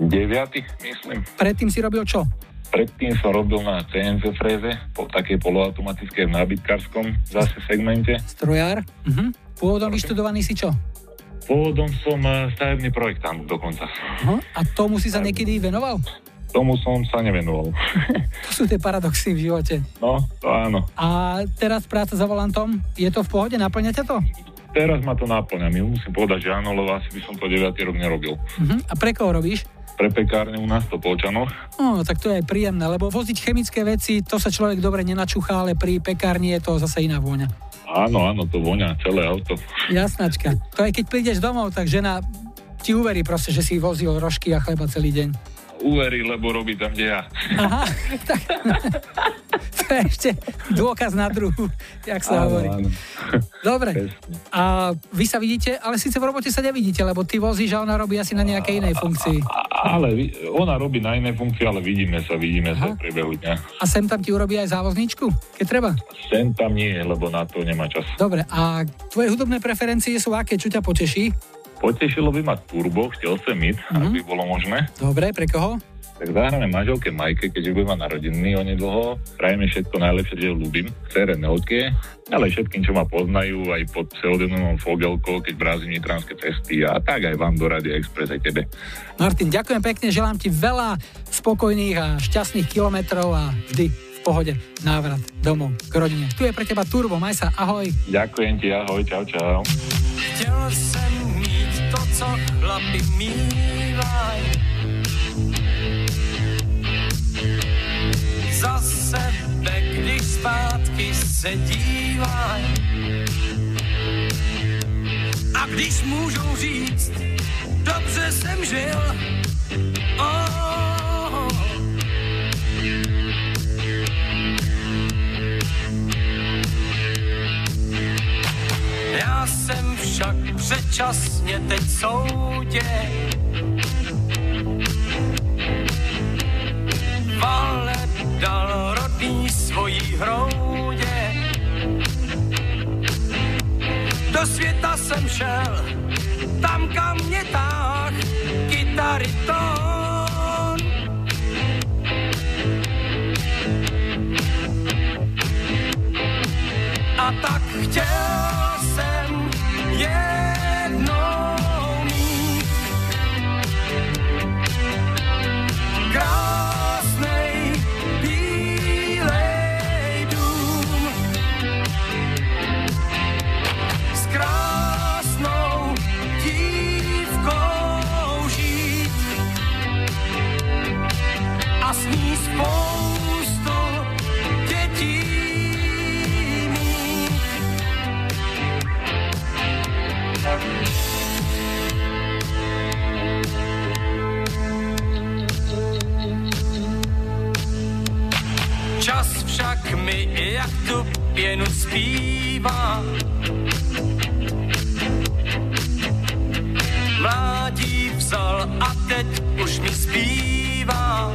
Deviatý, myslím. Predtým si robil čo? Predtým som robil na CNC fréze, po takej poloautomatickej v nábytkárskom zase segmente. Strojár? Mhm. Pôvodom vyštudovaný si čo? Pôvodom som eh, stavebný projektant dokonca. Aha. A tomu si sa niekedy venoval? Tomu som sa nevenoval. To sú tie paradoxy v živote. No, to áno. A teraz práca za volantom, je to v pohode? Naplňa ťa to? Teraz ma to náplňa. My musím povedať, že áno, lebo asi by som to 9. rok nerobil. Mhm. A pre koho robíš? Pre pekárne u nás to Polčanoch. No, tak to je aj príjemné, lebo voziť chemické veci, to sa človek dobre nenačúcha, ale pri pekárni je to zase iná vôňa. Áno, áno, to voňa celé auto. Jasnačka. To aj keď prídeš domov, tak žena ti uverí proste, že si vozil rožky a chleba celý deň. Uverí, lebo robí tam, kde ja. Aha, tak to je ešte dôkaz na druhu, jak sa Áno, hovorí. áno. Dobre, a vy sa vidíte, ale síce v robote sa nevidíte, lebo ty vozíš a ona robí asi na nejakej inej funkcii. Ale ona robí na inej funkcii, ale vidíme sa, vidíme sa v priebehu dňa. A sem tam ti urobí aj závozničku, keď treba? Sem tam nie, lebo na to nemá čas. Dobre, a tvoje hudobné preferencie sú aké? Čo ťa poteší? Potešilo by ma turbo, chcel som ísť, Mhm. ak by bolo možné. Dobre, pre koho? Tak zahráme manželke Majke, keďže bude mať narodeniny onedlho. Prajeme všetko najlepšie, že ju ľúbim. Cere Nelke, ale všetkým, čo ma poznajú, aj pod pseudonymom Fogelko, keď brázim nitranské cesty a tak aj vám do Rádia Express, aj tebe. Martin, ďakujem pekne, želám ti veľa spokojných a šťastných kilometrov a vždy pohode návrat domov k rodine. Tu je pre teba Turbo, maj sa, ahoj. Ďakujem ti, ahoj, čau, čau. Chtěl jsem mít to, co chlapi mývaj. Za sebe, když zpátky se dívaj. A když můžou říct, dobře jsem žil, oh. Já předčasně teď soudě. Valeb dal rodný svojí hroudě. Do světa jsem šel, tam kam mě táh, kytary tón. A tak chtěl jsem mi jak tu pěnu zpívá. Mládí vzal a teď už mi zpívá.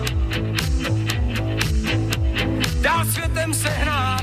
Dál světem se hrát,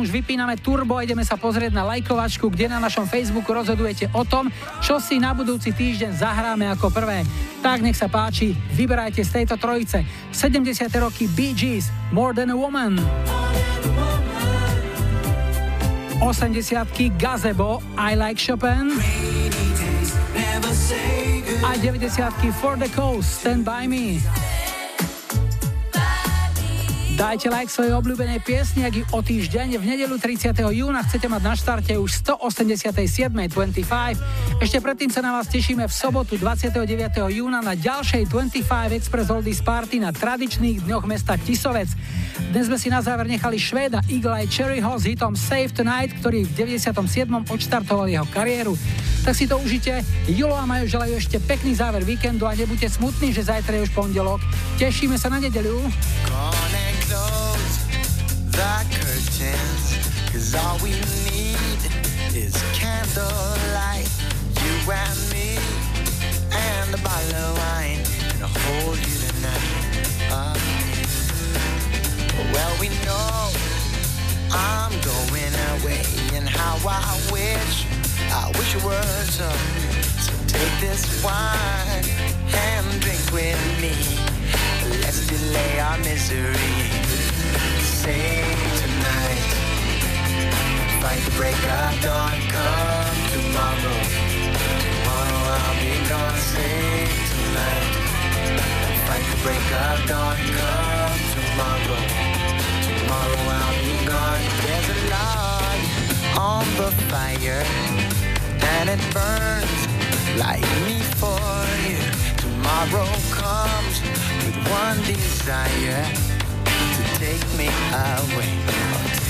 už vypíname turbo a ideme sa pozrieť na lajkovačku, kde na našom Facebooku rozhodujete o tom, čo si na budúci týždeň zahráme ako prvé. Tak nech sa páči, vyberajte z tejto trojice. 70. roky Bee Gees, More Than a Woman. 80 Gazebo, I Like Chopin. A 90 For the Coast, Stand By Me. Dajte like svojej obľúbenej piesni, ak ju o týždeň v nedelu 30. júna chcete mať na štarte už 187. 25. Ešte predtým sa na vás tešíme v sobotu 29. júna na ďalšej 25 Express Oldies Party na tradičných dňoch mesta Tisovec. Dnes sme si na záver nechali Švéda Eagle Eye Cherry Hall s hitom Save Tonight, ktorý v 97. odštartoval jeho kariéru. Tak si to užite. Julo a Majo želajú ešte pekný záver víkendu a nebuďte smutní, že zajtra je už pondelok. Tešíme sa na nedeľu. Gonna Cause all we need is candlelight You and me And a bottle of wine Gonna hold you tonight Ah. Well we know I'm going away And how I wish I wish it were so So take this wine And drink with me Let's delay our misery. Save tonight. Fight the break of dawn. Come tomorrow. Tomorrow I'll be gone. Save tonight. Fight the break of dawn. Come tomorrow. Tomorrow I'll be gone. There's a log on the fire, and it burns like me for you. Tomorrow comes with one desire to take me away.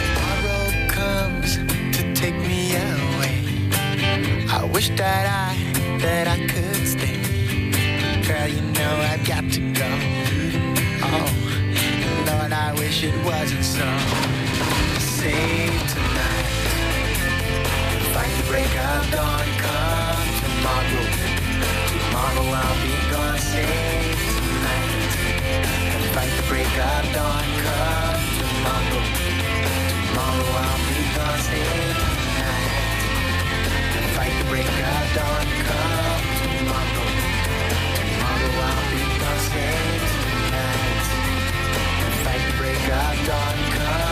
Tomorrow comes to take me away. I wish that I, that I could stay. Girl, you know I've got to go wish it wasn't so. Sing tonight. Fight the break of dawn, come tomorrow. Tomorrow I'll be gone. Sing tonight. Fight the break of dawn, come tomorrow. Tomorrow I'll be gone. Sing tonight. Fight the break of dawn, come tomorrow. Tomorrow I'll be gone. Sing tonight. Jack.com.